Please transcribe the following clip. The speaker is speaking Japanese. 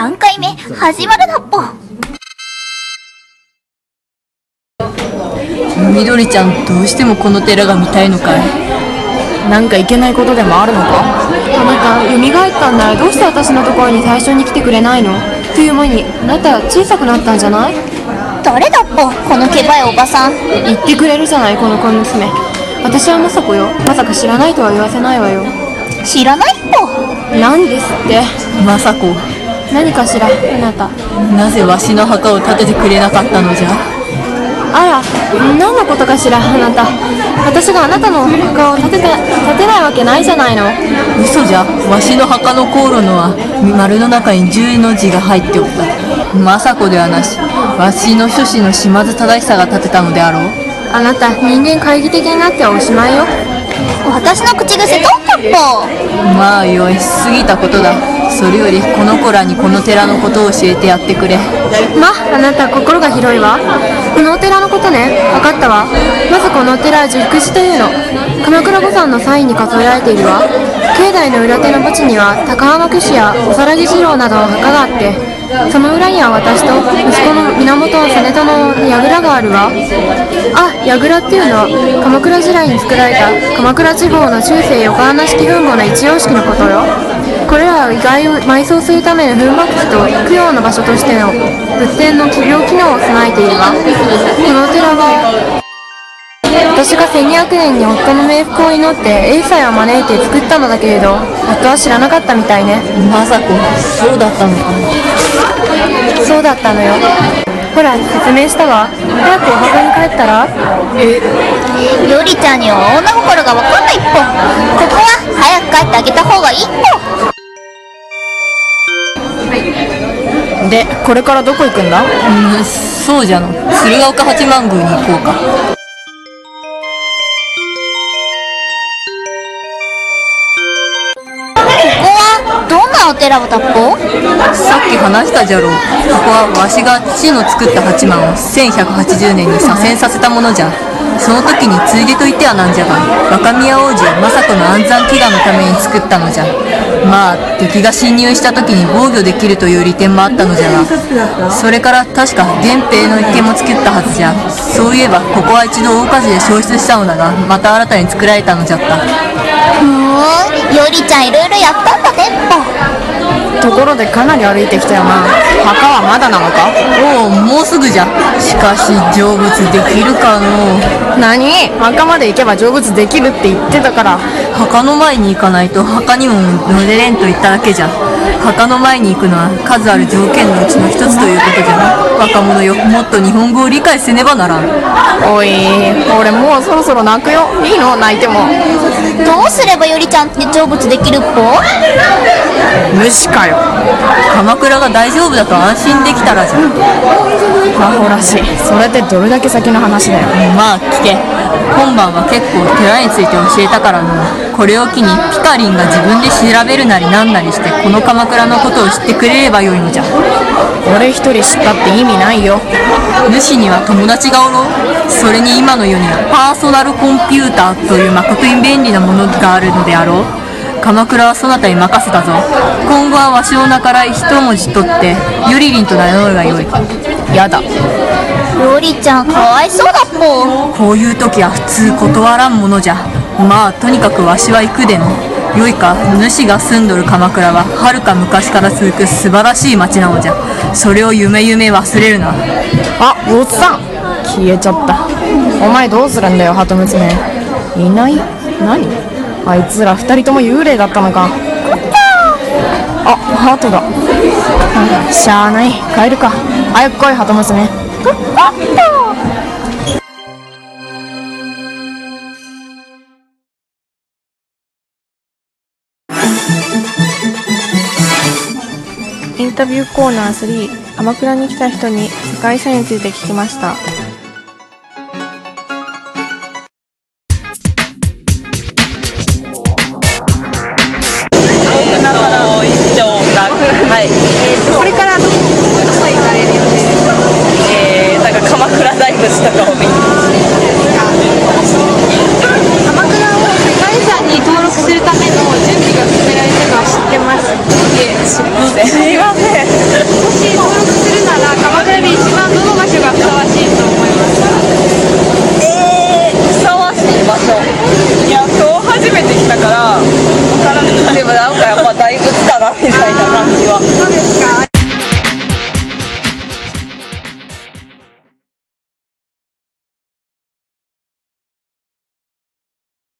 3回目始まるだっぽ。みどりちゃんどうしてもこの寺が見たいのかい？なんかいけないことでもあるのか？あなた蘇ったんならどうして私のところに最初に来てくれないの？という間にあなた小さくなったんじゃない？誰だっぽこのけばいおばさん。言ってくれるじゃないこの小娘。私は雅子よ。まさか知らないとは言わせないわよ。知らないっぽ。なんですって。政子何かしら？あなた。なぜわしの墓を建ててくれなかったのじゃ？あら何のことかしら？あなた。私があなたの墓を建てた建てないわけないじゃないの。嘘じゃ。わしの墓の航路のは丸の中に十の字が入っておった。政子ではなしわしの諸子の島津忠久が建てたのであろう。あなた人間懐疑的になってはおしまいよ。私の口癖どったっぽ。まあよい過ぎたことだそれよりこの子らにこの寺のことを教えてやってくれ。まあなた心が広いわ。このお寺のことね。分かったわ。まずこのお寺は十九寺というの。鎌倉御山のサインに数えられているわ。境内の裏手の墓地には高浜虚子やおさらぎ次郎などの墓があってその裏には私と息子の源実朝の櫓があるわ。あ櫓っていうのは鎌倉時代に作られた鎌倉地方の中世横穴式墳墓の一様式のことよ。これらは遺骸を埋葬するための粉末地と供養の場所としての仏典の起病機能を備えているわこのお寺は私が1200年に夫の冥福を祈って英才を招いて作ったのだけれど夫は知らなかったみたいね。政子そうだったのか。そうだったのよ。ほら説明したわ。早くお墓に帰ったら？よりちゃんには女心がわかんないっぽ。ここは早く帰ってあげた方がいいっぽでこれからどこ行くんだ？うんそうじゃの。鶴岡八幡宮に行こうか。なお寺をだっぽさっき話したじゃろ。うここはわしが父の作った八幡を1180年に左遷させたものじゃ。その時についでと言ってはなんじゃが若宮王子は政子の安産祈願のために作ったのじゃ。まあ敵が侵入した時に防御できるという利点もあったのじゃがそれから確か源平の池も作ったはずじゃ。そういえばここは一度大火事で焼失したのだがまた新たに作られたのじゃった。ふーんよりちゃんいろいろやったんだねっぽところでかなり歩いてきたよな。墓はまだなのか？おおもうすぐじゃしかし成仏できるかの。う何？墓まで行けば成仏できるって言ってたから。墓の前に行かないと墓にも乗れれんと言っただけじゃ墓の前に行くのは数ある条件のうちの一つということじゃな。若者よもっと日本語を理解せねばならん。おい俺もうそろそろ泣くよ。いいの？泣いても。どうすればよりちゃんって成仏できるっぽ？虫かよ。鎌倉が大丈夫だと安心できたらじゃ。アホらしいそれってどれだけ先の話だよ。まあ聞け。今晩は結構寺について教えたからのこれを機にピカリンが自分で調べるなりなんなりしてこの鎌倉のことを知ってくれればよいのじゃ。俺一人知ったって意味ないよ。主には友達がおろう。それに今の世にはパーソナルコンピューターという誠に便利なものがあるのであろう。鎌倉はそなたに任せたぞ。今後はわしの名から一文字取ってゆりりんと名乗るがよい。やだ。よりちゃんかわいそうだっぽ。こういう時は普通断らんものじゃまあとにかくわしは行くでのよいか主が住んどる鎌倉ははるか昔から続く素晴らしい町なのじゃ。それを夢夢忘れるな。あおっさん。消えちゃった。お前どうするんだよ鳩娘。いない？何？あいつら二人とも幽霊だったのか。あハートだ。しゃあない。帰るか。早く来い鳩娘。あっ。インタビューコーナー3鎌倉に来た人に世界遺産について聞きました。は。